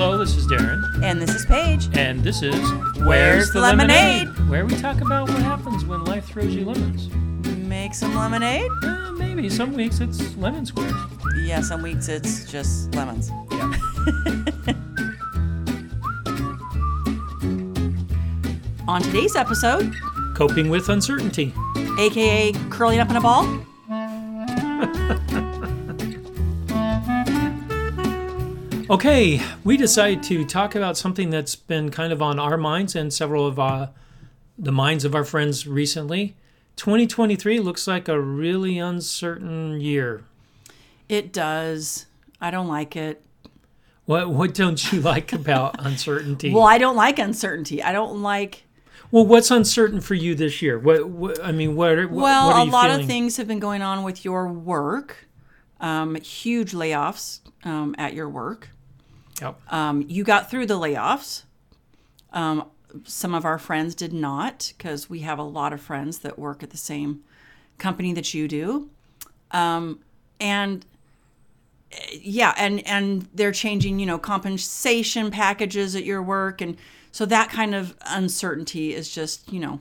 Hello, this is Darren, And this is Paige. and this is Where's the Lemonade? Where we talk about what happens when life throws you lemons. Make some lemonade? Uh, maybe some weeks it's lemon squares. Yeah, some weeks it's just lemons. Yeah. On today's episode, Coping with uncertainty. aka curling up in a ball, Okay, we decided to talk about something that's been kind of on our minds and several of uh, the minds of our friends recently. 2023 looks like a really uncertain year. it does. I don't like it. What what don't you like about uncertainty? Well, I don't like uncertainty. I don't like. Well, what's uncertain for you this year? What, what I mean, what? what Well, what are a lot feeling? of things have been going on with your work. Um, huge layoffs um, at your work. Yep. Um, you got through the layoffs. Um, some of our friends did not because we have a lot of friends that work at the same company that you do. Um, and uh, yeah, and and they're changing, you know, compensation packages at your work, and so that kind of uncertainty is just, you know,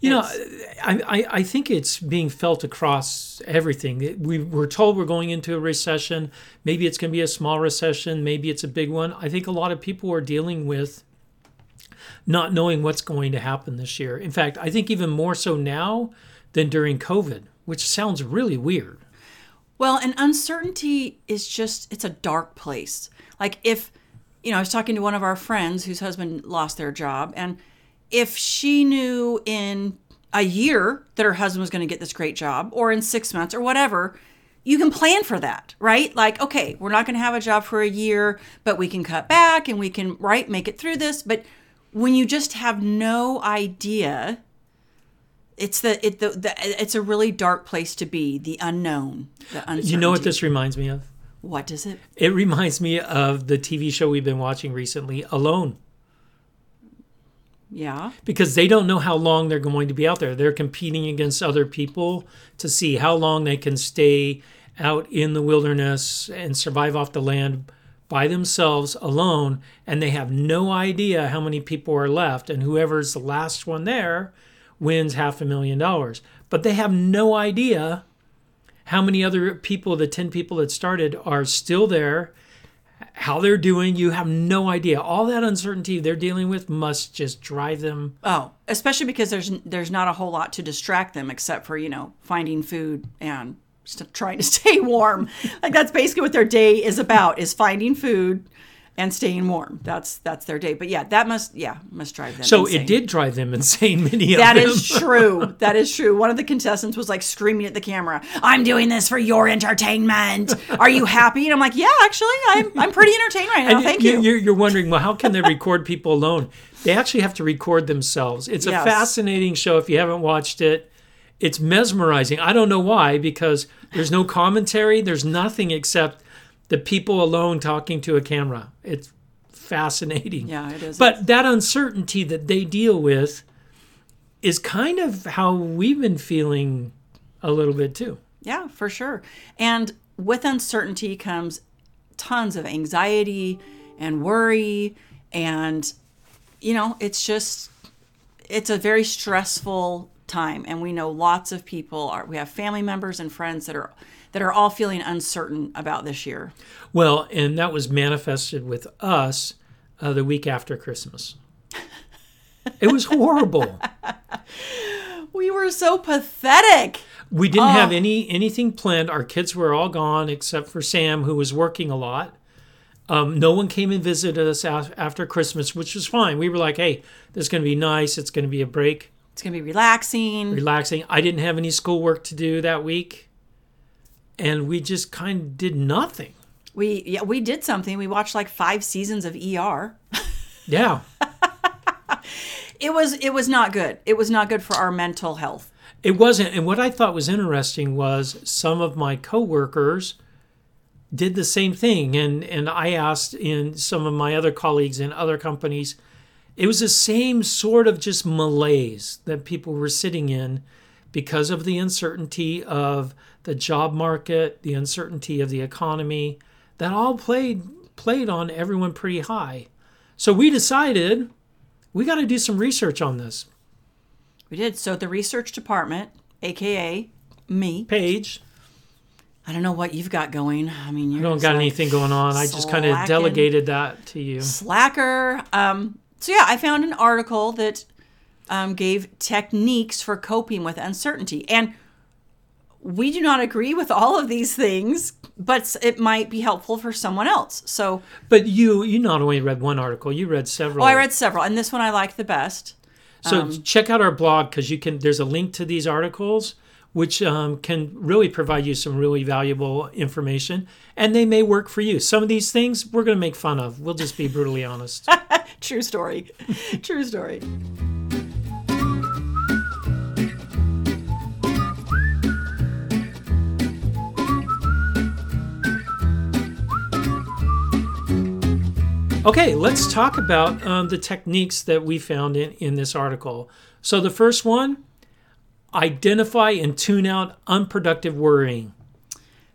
You know, I, I, I think it's being felt across everything. We we're told we're going into a recession. Maybe it's going to be a small recession. Maybe it's a big one. I think a lot of people are dealing with not knowing what's going to happen this year. In fact, I think even more so now than during COVID, which sounds really weird. Well, and uncertainty is just, it's a dark place. Like if, you know, I was talking to one of our friends whose husband lost their job, and if she knew in a year that her husband was going to get this great job, or in six months, or whatever, you can plan for that, right? Like, okay, we're not going to have a job for a year, but we can cut back and we can, right, make it through this. But when you just have no idea, it's the it the, the it's a really dark place to be the unknown the uncertainty. You know what this reminds me of? what does it It reminds me of the TV show we've been watching recently, Alone. Yeah because they don't know how long they're going to be out there. They're competing against other people to see how long they can stay out in the wilderness and survive off the land by themselves alone. And they have no idea how many people are left. And whoever's the last one there wins half a million dollars. But they have no idea how many other people, the 10 people that started, are still there how they're doing. You have no idea. All that uncertainty they're dealing with must just drive them. oh especially because there's there's not a whole lot to distract them except for you know finding food and trying to stay warm like that's basically what their day is about is finding food and staying warm that's that's their day but yeah that must yeah must drive them So insane. it did drive them insane. Many of That them. is true. That is true. One of the contestants was like screaming at the camera, "I'm doing this for your entertainment. Are you happy?" And I'm like, "Yeah, actually, I'm I'm pretty entertained right now. And Thank you, you." You're, you're wondering, well, how can they record people alone? They actually have to record themselves. It's a fascinating show. If you haven't watched it, it's mesmerizing. I don't know why, because there's no commentary. There's nothing except the people alone talking to a camera. It's fascinating. Yeah, it is. But that uncertainty that they deal with is kind of how we've been feeling a little bit too. Yeah, for sure. And with uncertainty comes tons of anxiety and worry and you know, it's just it's a very stressful time and we know lots of people are we have family members and friends that are that are all feeling uncertain about this year. Well, and that was manifested with us uh, the week after Christmas. It was horrible. We were so pathetic. We didn't Oh. have any anything planned. Our kids were all gone except for Sam, who was working a lot. Um, no one came and visited us af- after Christmas, which was fine. We were like, "Hey, this is going to be nice. It's going to be a break, It's going to be relaxing. relaxing." I didn't have any schoolwork to do that week, and we just kind of did nothing. We yeah, we did something. We watched like 5 seasons of ER. Yeah. It was it was not good. It was not good for our mental health. It wasn't. And what I thought was interesting was some of my coworkers did the same thing. And, and I asked in some of my other colleagues in other companies, it was the same sort of just malaise that people were sitting in because of the uncertainty of the job market, the uncertainty of the economy. That all played played on everyone pretty high. So we decided we got to do some research on this. We did. So the research department, aka me, Paige, I don't know what you've got going. I mean, you don't got anything going on. I just kind of delegated that to you. slacker. Um, so yeah, I found an article that um, gave techniques for coping with uncertainty, and we do not agree with all of these things, but it might be helpful for someone else. So, But you you not only read one article, you read several. oh, I read several, and this one I like the best. So um, check out our blog because you can. There's a link to these articles, which um, can really provide you some really valuable information, and they may work for you. Some of these things we're going to make fun of. We'll just be brutally honest. True story. True story. Okay, let's talk about um, the techniques that we found in, in this article. So, the first one identify and tune out unproductive worrying.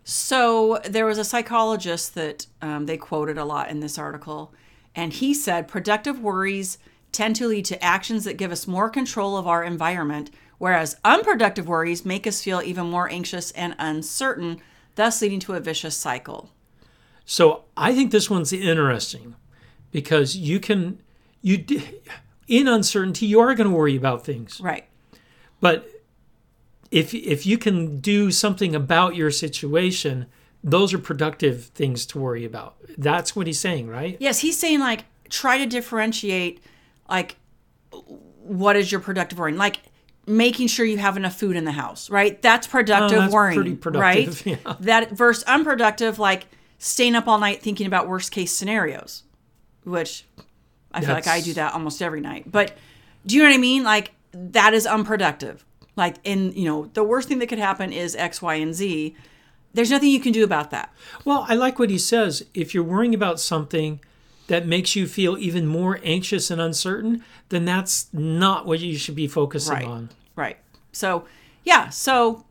So there was a psychologist that um, they quoted a lot in this article, and he said productive worries tend to lead to actions that give us more control of our environment, whereas unproductive worries make us feel even more anxious and uncertain, thus leading to a vicious cycle. So, I think this one's interesting because you can, you in uncertainty, you are going to worry about things. Right. But if if you can do something about your situation, those are productive things to worry about. That's what he's saying, right? Yes, he's saying like try to differentiate like what is your productive worrying? Like making sure you have enough food in the house, right? That's productive Oh, that's worrying, pretty productive, right? yeah. That versus unproductive, like staying up all night thinking about worst case scenarios, which I feel like I do that almost every night. But do you know what I mean? Like that is unproductive. Like in you know the worst thing that could happen is X, Y, and Z. There's nothing you can do about that. Well, I like what he says. If you're worrying about something that makes you feel even more anxious and uncertain, then that's not what you should be focusing Right. on. Right. So, yeah. So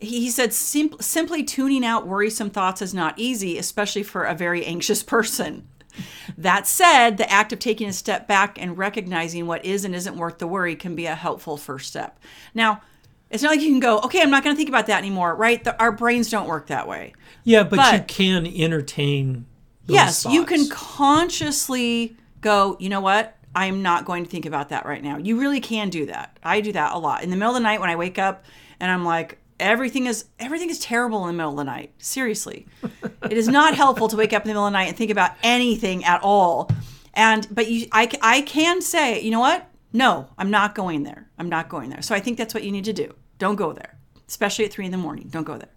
he said sim- simply tuning out worrisome thoughts is not easy, especially for a very anxious person. That said, the act of taking a step back and recognizing what is and isn't worth the worry can be a helpful first step. Now, it's not like you can go, okay, I'm not going to think about that anymore, right? The, our brains don't work that way. Yeah, but, you can entertain. Those yes, you can consciously go, you know what? I'm not going to think about that right now. You really can do that. I do that a lot. In the middle of the night when I wake up and I'm like, everything is everything is terrible in the middle of the night. Seriously. it is not helpful to wake up in the middle of the night and think about anything at all. And but you I I can say, you know what? No, I'm not going there. I'm not going there. So I think that's what you need to do. Don't go there. Especially at three in the morning. Don't go there.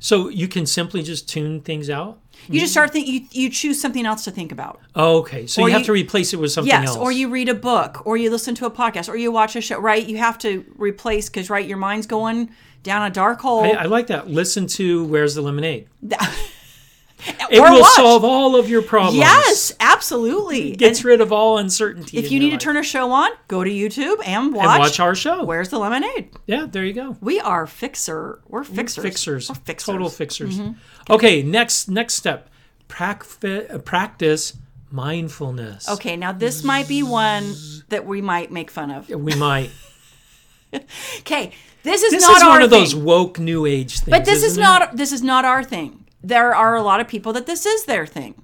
So you can simply just tune things out. You just start thinking you, you choose something else to think about. Oh, okay, so Or you have to replace it with something Yes, else. or you read a book, or you listen to a podcast, or you watch a show. Right, you have to replace because right, your mind's going down a dark hole. I, I like that. Listen to "Where's the Lemonade." It will watch. solve all of your problems. Yes, absolutely. gets And rid of all uncertainty. if you need to turn a show on, go to YouTube and watch. and watch our show. Where's the lemonade? Yeah, there you go. We are fixer. We're fixers. Fixers, We're fixers. total fixers. Mm-hmm. Okay, next next step, uh, practice mindfulness. Okay, now this might be one that we might make fun of. we might. Okay, this is not our thing. This not is one of thing. those woke new age things. But this is isn't it? not this is not our thing. There are a lot of people that this is their thing.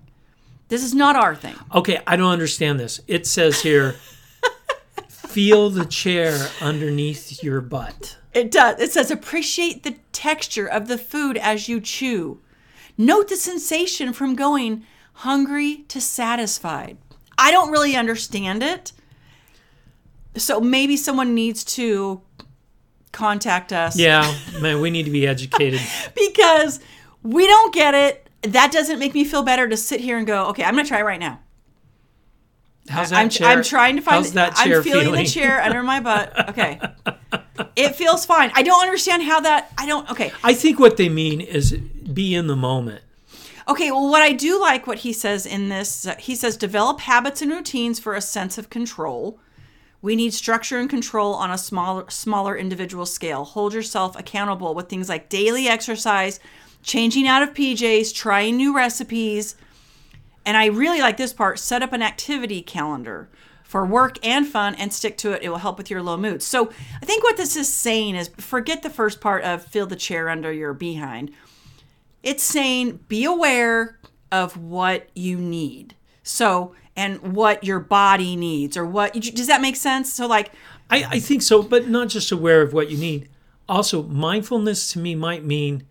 This is not our thing. Okay, I don't understand this. It says here, feel the chair underneath your butt. It does. It says appreciate the texture of the food as you chew. Note the sensation from going hungry to satisfied. I don't really understand it. So maybe someone needs to contact us Yeah, man, we need to be educated. because we don't get it. That doesn't make me feel better to sit here and go, okay, I'm going to try it right now. How's that I'm, chair? I'm trying to find. How's that chair I'm feeling, feeling? the chair under my butt. Okay, it feels fine. I don't understand how that. I don't. Okay, I think what they mean is be in the moment. okay. Well, what I do like what he says in this, he says develop habits and routines for a sense of control. We need structure and control on a smaller, smaller individual scale. Hold yourself accountable with things like daily exercise, changing out of PJs, trying new recipes. And I really like this part set up an activity calendar for work and fun and stick to it. It will help with your low mood. So I think what this is saying is forget the first part of feel the chair under your behind. It's saying be aware of what you need. So, and what your body needs or what, does that make sense? So, like, I, I think so, but not just aware of what you need. Also, mindfulness to me might mean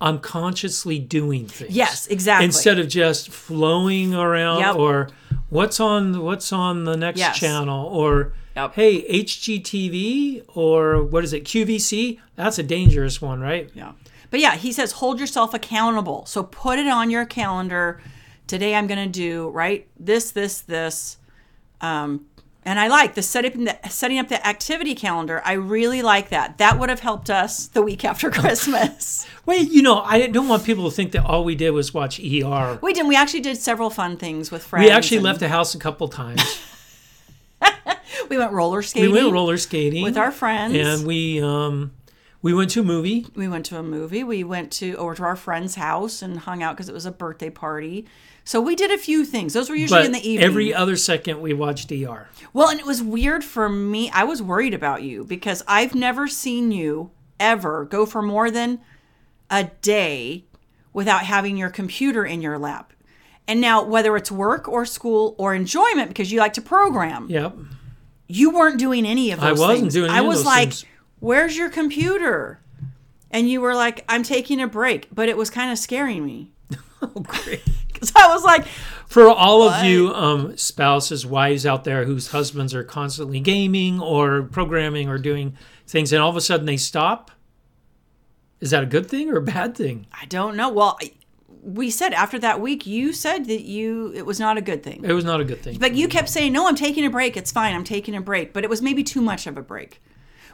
I'm consciously doing things. Yes, exactly. Instead of just flowing around Yep. or what's on what's on the next Yes. channel or Yep. hey HGTV or what is it QVC? That's a dangerous one, right? Yeah. But yeah, he says hold yourself accountable. So put it on your calendar. Today I'm going to do right this, this, this. Um, and I like the setting the setting up the activity calendar. I really like that. That would have helped us the week after Christmas. Wait, you know, I don't want people to think that all we did was watch ER. we did. We actually did several fun things with friends. We actually and left the house a couple times. We went roller skating. we went roller skating with our friends. and we um we went to a movie. we went to a movie. We went to over to our friend's house and hung out because it was a birthday party. So we did a few things. Those were usually But in the evening. every other second we watched ER. Well, and it was weird for me. I was worried about you because I've never seen you ever go for more than a day without having your computer in your lap. And now, whether it's work or school or enjoyment, because you like to program, Yep. you weren't doing any of those I wasn't things. doing any I of was those like, things. "Where's your computer?" And you were like, "I'm taking a break," but it was kind of scaring me Oh, great. because I was like, For all of you um, spouses, wives out there whose husbands are constantly gaming or programming or doing things, and all of a sudden they stop, is that a good thing or a bad thing? "I don't know." Well, I- we said after that week, you said that you it was not a good thing. It was not a good thing. But you kept saying, "No, I'm taking a break. It's fine. I'm taking a break." But it was maybe too much of a break.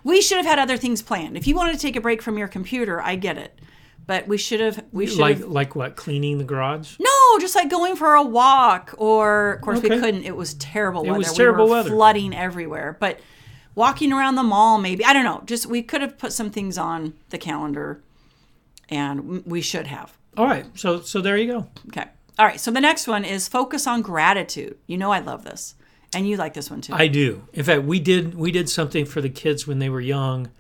We should have had other things planned. If you wanted to take a break from your computer, I get it. But we should have we should like have like what? Cleaning the garage? No, just like going for a walk or of course we couldn't. It was terrible weather. was terrible we were weather. flooding everywhere. But walking around the mall maybe. I don't know. Just we could have put some things on the calendar and we should have. All right. So so there you go. Okay. All right. So the next one is focus on gratitude. You know I love this. And you like this one too. I do. In fact, we did we did something for the kids when they were young,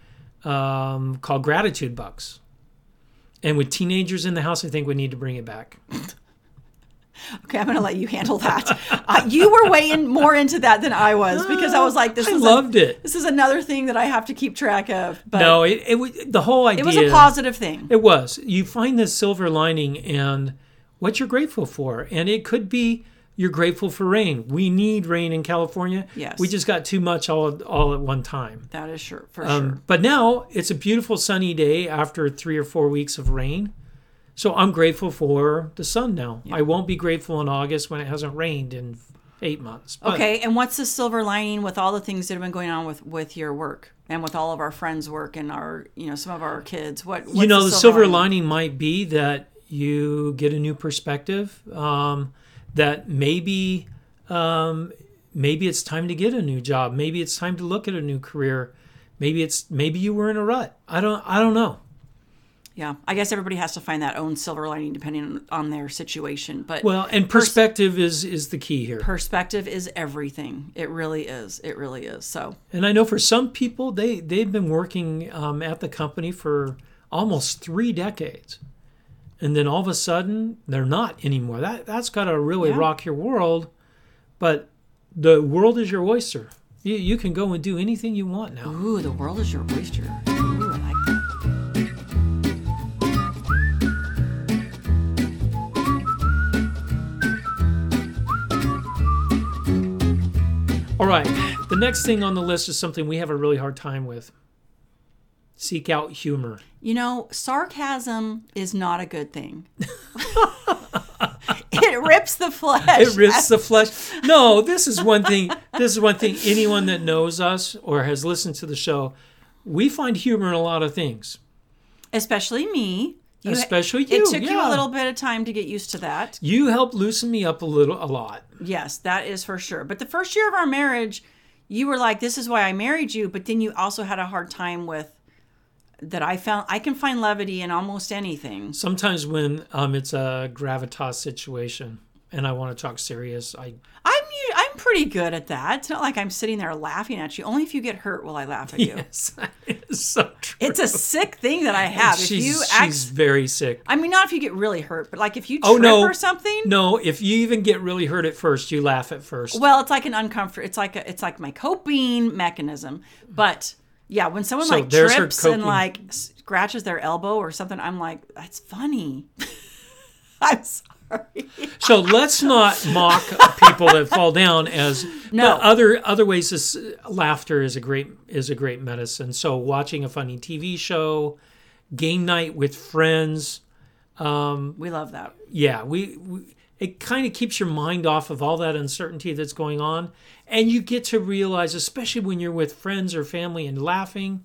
um, called gratitude bucks. And with teenagers in the house, I think we need to bring it back. Okay, I'm going to let you handle that. uh, you were way in, more into that than I was because I was like, this I is loved a, it. This is another thing that I have to keep track of. But No, it, it the whole idea. it was a positive thing. It was. You find this silver lining and what you're grateful for. And it could be you're grateful for rain. We need rain in California. Yes. We just got too much all, all at one time. That is sure for Um, sure. But now it's a beautiful sunny day after three or four weeks of rain. So I'm grateful for the sun now. I won't be grateful in August when it hasn't rained in eight months. But Okay, and what's the silver lining with all the things that have been going on with with your work and with all of our friends' work and our you know some of our kids? What what's you know, the silver lining might be that you get a new perspective. Um, that maybe, um, maybe it's time to get a new job. Maybe it's time to look at a new career. Maybe it's maybe you were in a rut. I don't. I don't know. Yeah, I guess everybody has to find that own silver lining depending on, their situation. But Well, and perspective is is the key here. perspective is everything. It really is. It really is. So And I know for some people, they they've been working um, at the company for almost three decades, and then all of a sudden they're not anymore. That that's got to really Yeah. rock your world. But the world is your oyster. You you can go and do anything you want now. Ooh, the world is your oyster. Ooh, I like that. All right, the next thing on the list is something we have a really hard time with. Seek out humor. You know, sarcasm is not a good thing. it rips the flesh. It rips the flesh. No, this is one thing. This is one thing. Anyone that knows us or has listened to the show, we find humor in a lot of things. Especially me. You- Especially you. It took you a little bit of time to get used to that. You helped loosen me up a little, a lot. Yes, that is for sure. But the first year of our marriage, you were like, "This is why I married you," but then you also had a hard time with that. I found I can find levity in almost anything. Sometimes when um, it's a gravitas situation, and I want to talk serious, I I'm I'm pretty good at that. It's not like I'm sitting there laughing at you. Only if you get hurt will I laugh at you. yes, it's so true. It's a sick thing that I have. If she's, you she's act, very sick. I mean, not if you get really hurt, but like if you trip Oh no, or something. No, if you even get really hurt at first, you laugh at first. Well, it's like an uncomfort. It's like a, it's like my coping mechanism. But yeah, when someone So like trips and like scratches their elbow or something, I'm like, that's funny. I'm sorry. So let's not mock people that fall down as No. other other ways this laughter is a great is a great medicine. So watching a funny TV show, game night with friends, Um, We love that. yeah, we, we it kind of keeps your mind off of all that uncertainty that's going on and you get to realize especially when you're with friends or family and laughing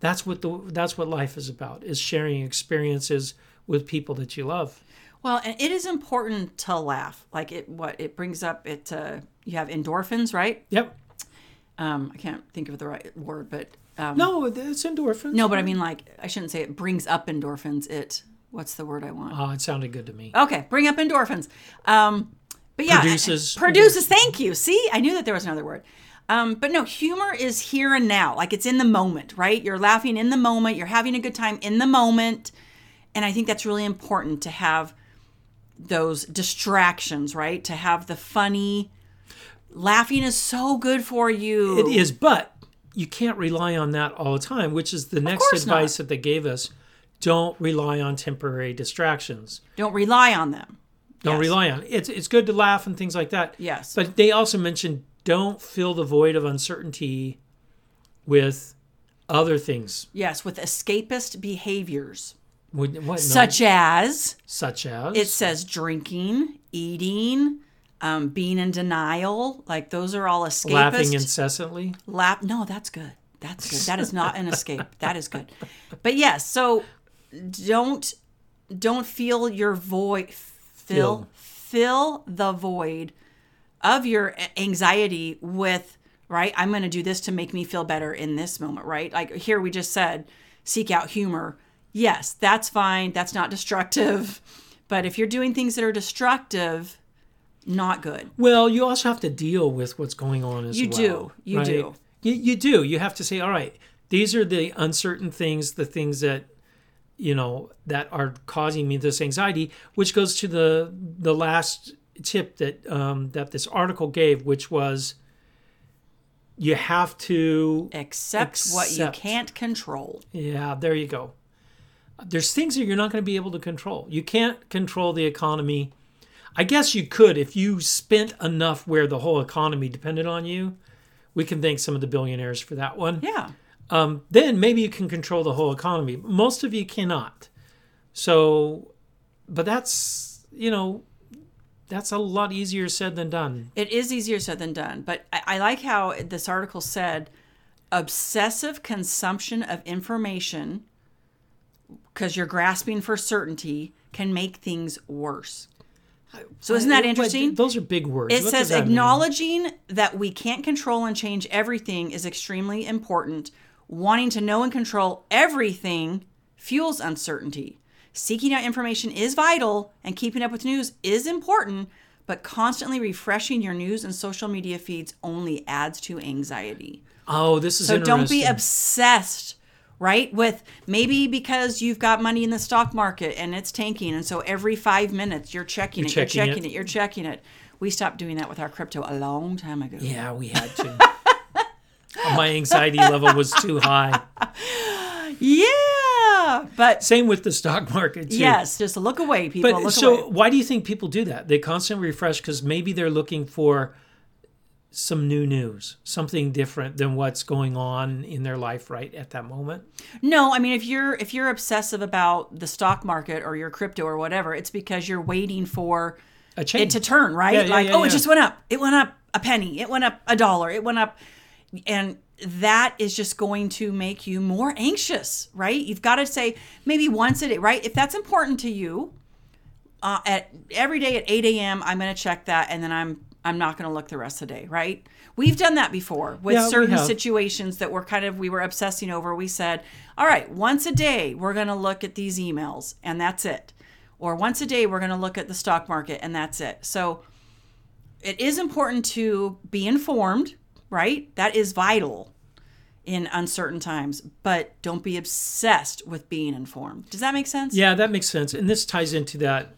that's what the that's what life is about is sharing experiences with people that you love. Well, and it is important to laugh. Like it, what it brings up, it uh, you have endorphins, right? Yep. Um, I can't think of the right word, but um, No, it's endorphins. no, but I mean, like I shouldn't say it brings up endorphins. It, what's the word I want? Oh, it sounded good to me. Okay, bring up endorphins. Um, but yeah, Produces- produces. Thank you. See, I knew that there was another word. Um, but no, humor is here and now. Like it's in the moment, right? You're laughing in the moment. You're having a good time in the moment, and I think that's really important to have those distractions, right? To have the funny. Laughing is so good for you. It is, but you can't rely on that all the time, which is the next course not. advice that they gave us. Don't rely on temporary distractions. Don't rely on them. Don't Yes. rely on it. It's it's good to laugh and things like that. Yes. But they also mentioned don't fill the void of uncertainty with other things. Yes, with escapist behaviors, What, what, no, such as such as It says drinking, eating, um, being in denial. Like those are all escapist. laughing incessantly. Lap. No, that's good. That's good. That is not an escape. That is good. But yes, so don't don't feel your void. Fill fill the void of your anxiety with right. I'm going to do this to make me feel better in this moment. Right. Like here we just said, seek out humor. Yes, that's fine. That's not destructive. But if you're doing things that are destructive, not good. Well, you also have to deal with what's going on as You well. do. You right? do. You, you do. You have to say, all right, these are the uncertain things, the things that you know that are causing me this anxiety, which goes to the the last tip that um, that this article gave, which was you have to Accept, what you can't control. yeah, there you go. There's things that you're not going to be able to control. You can't control the economy. I guess you could if you spent enough where the whole economy depended on you. We can thank some of the billionaires for that one. Yeah. Um, then maybe you can control the whole economy. Most of you cannot. So, but that's, you know, that's a lot easier said than done. It is easier said than done. But I, I like how this article said obsessive consumption of information, because you're grasping for certainty, can make things worse. So isn't that interesting? Those are big words. It What says that mean? acknowledging that we can't control and change everything is extremely important. Wanting to know and control everything fuels uncertainty. Seeking out information is vital and keeping up with news is important, but constantly refreshing your news and social media feeds only adds to anxiety. Oh, this is So don't be obsessed, right? With maybe because you've got money in the stock market and it's tanking, and so every five minutes you're checking You're it, checking you're checking it. it. you're checking it. We stopped doing that with our crypto a long time ago. Yeah, we had to. My anxiety level was too high. Yeah, but Same with the stock market too. yes, just look away, people. But look so away. why do you think people do that? They constantly refresh because maybe they're looking for some new news, something different than what's going on in their life right at that moment. No, I mean if you're if you're obsessive about the stock market or your crypto or whatever, it's because you're waiting for A change. it to turn, right? Yeah, yeah, like, yeah, oh, it just went up. It went up a penny. It went up a dollar. It went up. And that is just going to make you more anxious, right? You've got to say maybe once a day, right? If that's important to you, uh, at every day at 8 a.m., I'm going to check that, and then I'm I'm not going to look the rest of the day, right? We've done that before with Yeah, certain situations that we're kind of we were obsessing over. We said, all right, once a day, we're going to look at these emails, and that's it. or once a day we're going to look at the stock market and that's it. So it is important to be informed, right? That is vital in uncertain times, but don't be obsessed with being informed. Does that make sense? Yeah, that makes sense. And this ties into that,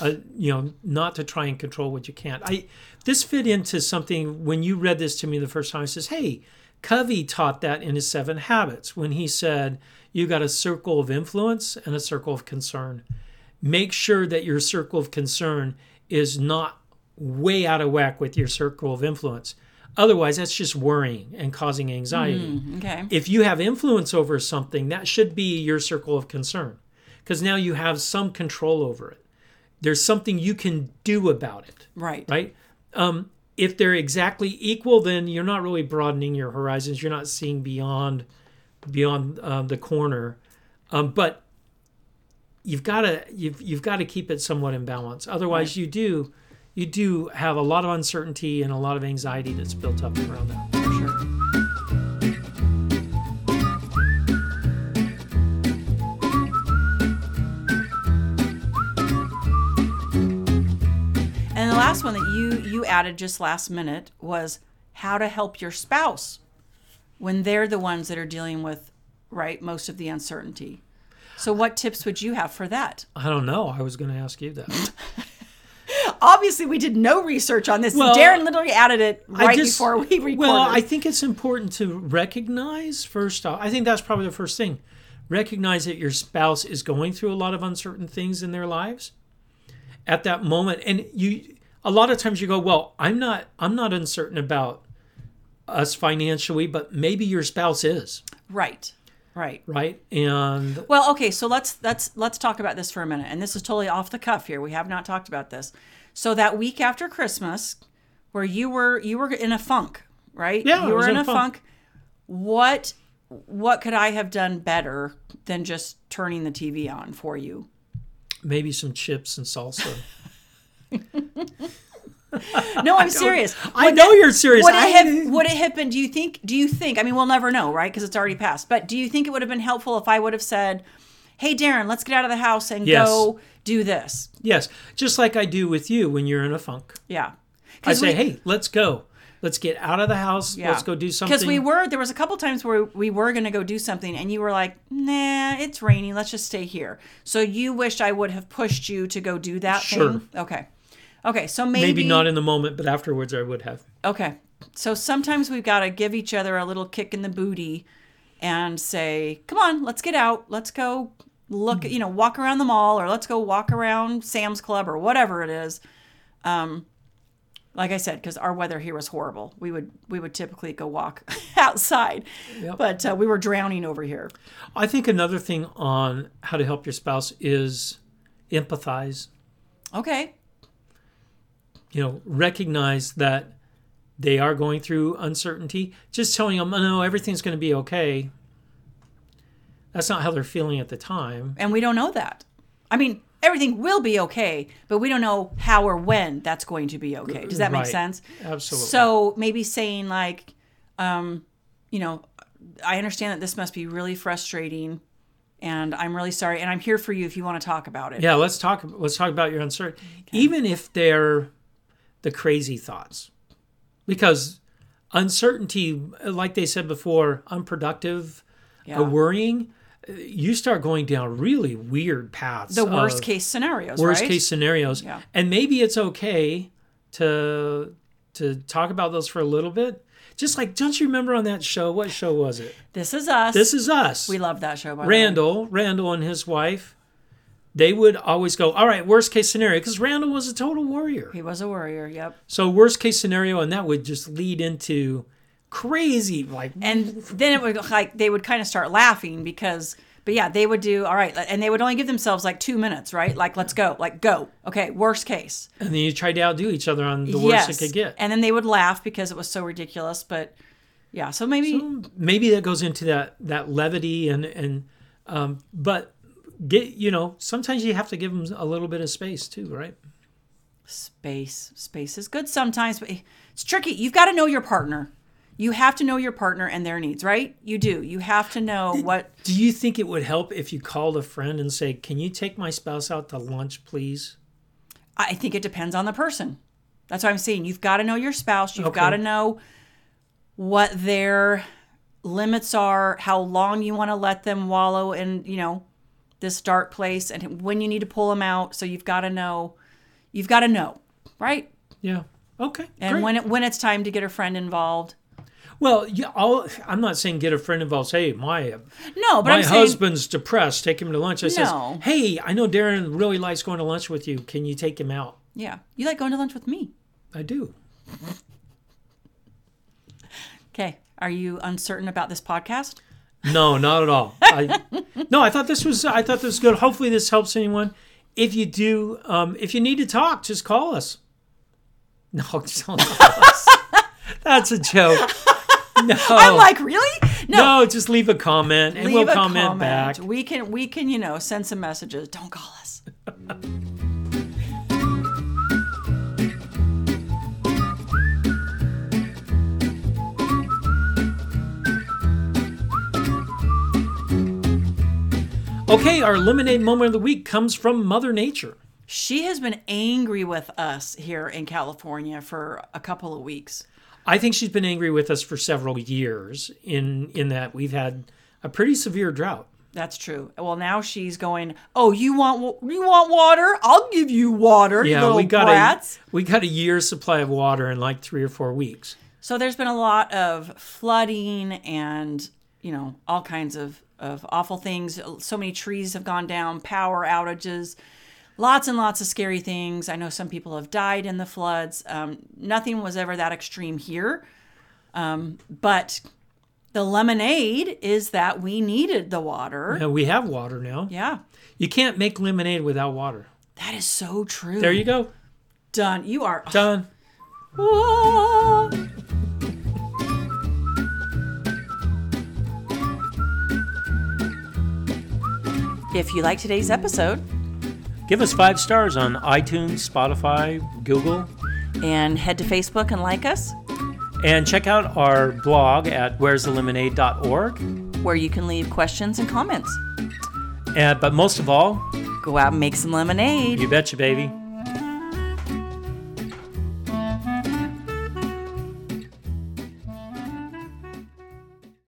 uh, you know, not to try and control what you can't. I this fit into something when you read this to me the first time. It says, "Hey, Covey taught that in his Seven Habits when he said you got a circle of influence and a circle of concern. Make sure that your circle of concern is not way out of whack with your circle of influence." Otherwise, that's just worrying and causing anxiety. Okay. If you have influence over something, that should be your circle of concern because now you have some control over it. There's something you can do about it, Right. right? Um, if they're exactly equal, then you're not really broadening your horizons. You're not seeing beyond beyond uh, the corner. Um, but you've got to you've you've got to keep it somewhat in balance. Otherwise, you do you do have a lot of uncertainty and a lot of anxiety that's built up around that. For sure. And the last one that you you added just last minute was how to help your spouse when they're the ones that are dealing with right most of the uncertainty. So what tips would you have for that? I don't know. I was going to ask you that. Obviously, we did no research on this. Well, Darren literally added it right just- before we recorded. Well, I think it's important to recognize first off. I think that's probably the first thing. Recognize that your spouse is going through a lot of uncertain things in their lives at that moment, and you. A lot of times you go, well, I'm not. I'm not uncertain about us financially, but maybe your spouse is, right, right. right? And Well, okay, so let's let's let's talk about this for a minute. And this is totally off the cuff here. We have not talked about this. So that week after Christmas, where you were you were in a funk, right? Yeah, I you was were in in a funk. funk. What what could I have done better than just turning the TV on for you? maybe some chips and salsa. No, I'm serious. I know you're serious. Would it have would it have been? Do you think? Do you think? I mean, we'll never know, right? Because it's already passed. But do you think it would have been helpful if I would have said, "Hey, Darren, let's get out of the house and Yes. go do this"? yes, just like I do with you when you're in a funk. Yeah. I say, we- hey, let's go. Let's get out of the house. Yeah. Let's go do something. Because we were there was a couple times where we were going to go do something, and you were like, "Nah, it's raining. Let's just stay here." So you wished I would have pushed you to go do that Sure. thing. Okay. Okay. So maybe, Maybe not in the moment, but afterwards I would have. Okay. So sometimes we've got to give each other a little kick in the booty and say, "Come on, let's get out. Let's go look, you know, walk around the mall or let's go walk around Sam's Club or whatever it is." Um like I said, because our weather here was horrible, we would we would typically go walk outside, Yep. but uh, we were drowning over here. I think another thing on how to help your spouse is empathize. Okay, You know, recognize that they are going through uncertainty. Just telling them, oh, no, everything's going to be okay. That's not how they're feeling at the time. and we don't know that. I mean, everything will be okay, but we don't know how or when that's going to be okay. Does that make sense? Absolutely. So maybe saying like, um, you know, I understand that this must be really frustrating, and I'm really sorry, and I'm here for you if you want to talk about it. yeah, let's talk. Let's talk about your uncertainty, even if they're the crazy thoughts, because uncertainty, like they said before, unproductive, Yeah. uh, worrying. You start going down really weird paths. the worst case scenarios, worst right? case scenarios, Yeah. and maybe it's okay to to talk about those for a little bit. Just like, don't you remember on that show? What show was it? This is us. This is us. we love that show. By the way. Randall, Randall and his wife, they would always go, all right, worst case scenario, because Randall was a total warrior. He was a warrior. Yep. So worst case scenario, and that would just lead into crazy, like, And then it would like they would kind of start laughing because, but yeah, they would do all right, and they would only give themselves like two minutes, right? Like let's go, like go. Okay, worst case. and then you tried to outdo each other on the worst it could get. And then they would laugh because it was so ridiculous. But yeah, so maybe Maybe that goes into that that levity and and, um, but get you know sometimes you have to give them a little bit of space too, right? space. Space is good sometimes, but it's tricky. You've got to know your partner. You have to know your partner and their needs, right? You do. You have to know what. Do you think it would help if you called a friend and say, "Can you take my spouse out to lunch, please?" I think it depends on the person. That's what I'm saying. You've got to know your spouse. You've Okay. got to know what their limits are, how long you want to let them wallow in, you know, this dark place, and when you need to pull them out. So you've got to know. You've got to know, right? Yeah. Okay. And great. when it, when it's time to get a friend involved. Well, yeah, I'll, I'm not saying get a friend involved. Say, my No, but my I'm saying husband's depressed. Take him to lunch. I No. says, hey, I know Darren really likes going to lunch with you. Can you take him out? yeah, you like going to lunch with me. I do. Okay, are you uncertain about this podcast? No, not at all. I, no, I thought this was I thought this was good. Hopefully, this helps anyone. If you do, um, if you need to talk, just call us. No, don't call us. That's a joke. No, I'm like, really? No, no, just leave a comment and leave we'll a comment, back. We can we can you know send some messages. Don't call us. Okay, our lemonade moment of the week comes from Mother Nature. She has been angry with us here in California for a couple of weeks. I think she's been angry with us for several years. In in that we've had a pretty severe drought. That's true. Well, now she's going. Oh, you want you want water? I'll give you water. Yeah, we got brats. a we got a year's supply of water in like three or four weeks. So there's been a lot of flooding and, you know, all kinds of, of awful things. So many trees have gone down, power outages, lots and lots of scary things. I know some people have died in the floods. Um, nothing was ever that extreme here. Um, but the lemonade is that we needed the water. And we have water now. Yeah. You can't make lemonade without water. That is so true. There you go. Done. You are. Done. If you like today's episode Give us five stars on iTunes, Spotify, Google, and head to Facebook and like us, and check out our blog at where'sthelemonade.org. where you can leave questions and comments. And, but most of all, Go out and make some lemonade. you betcha, baby.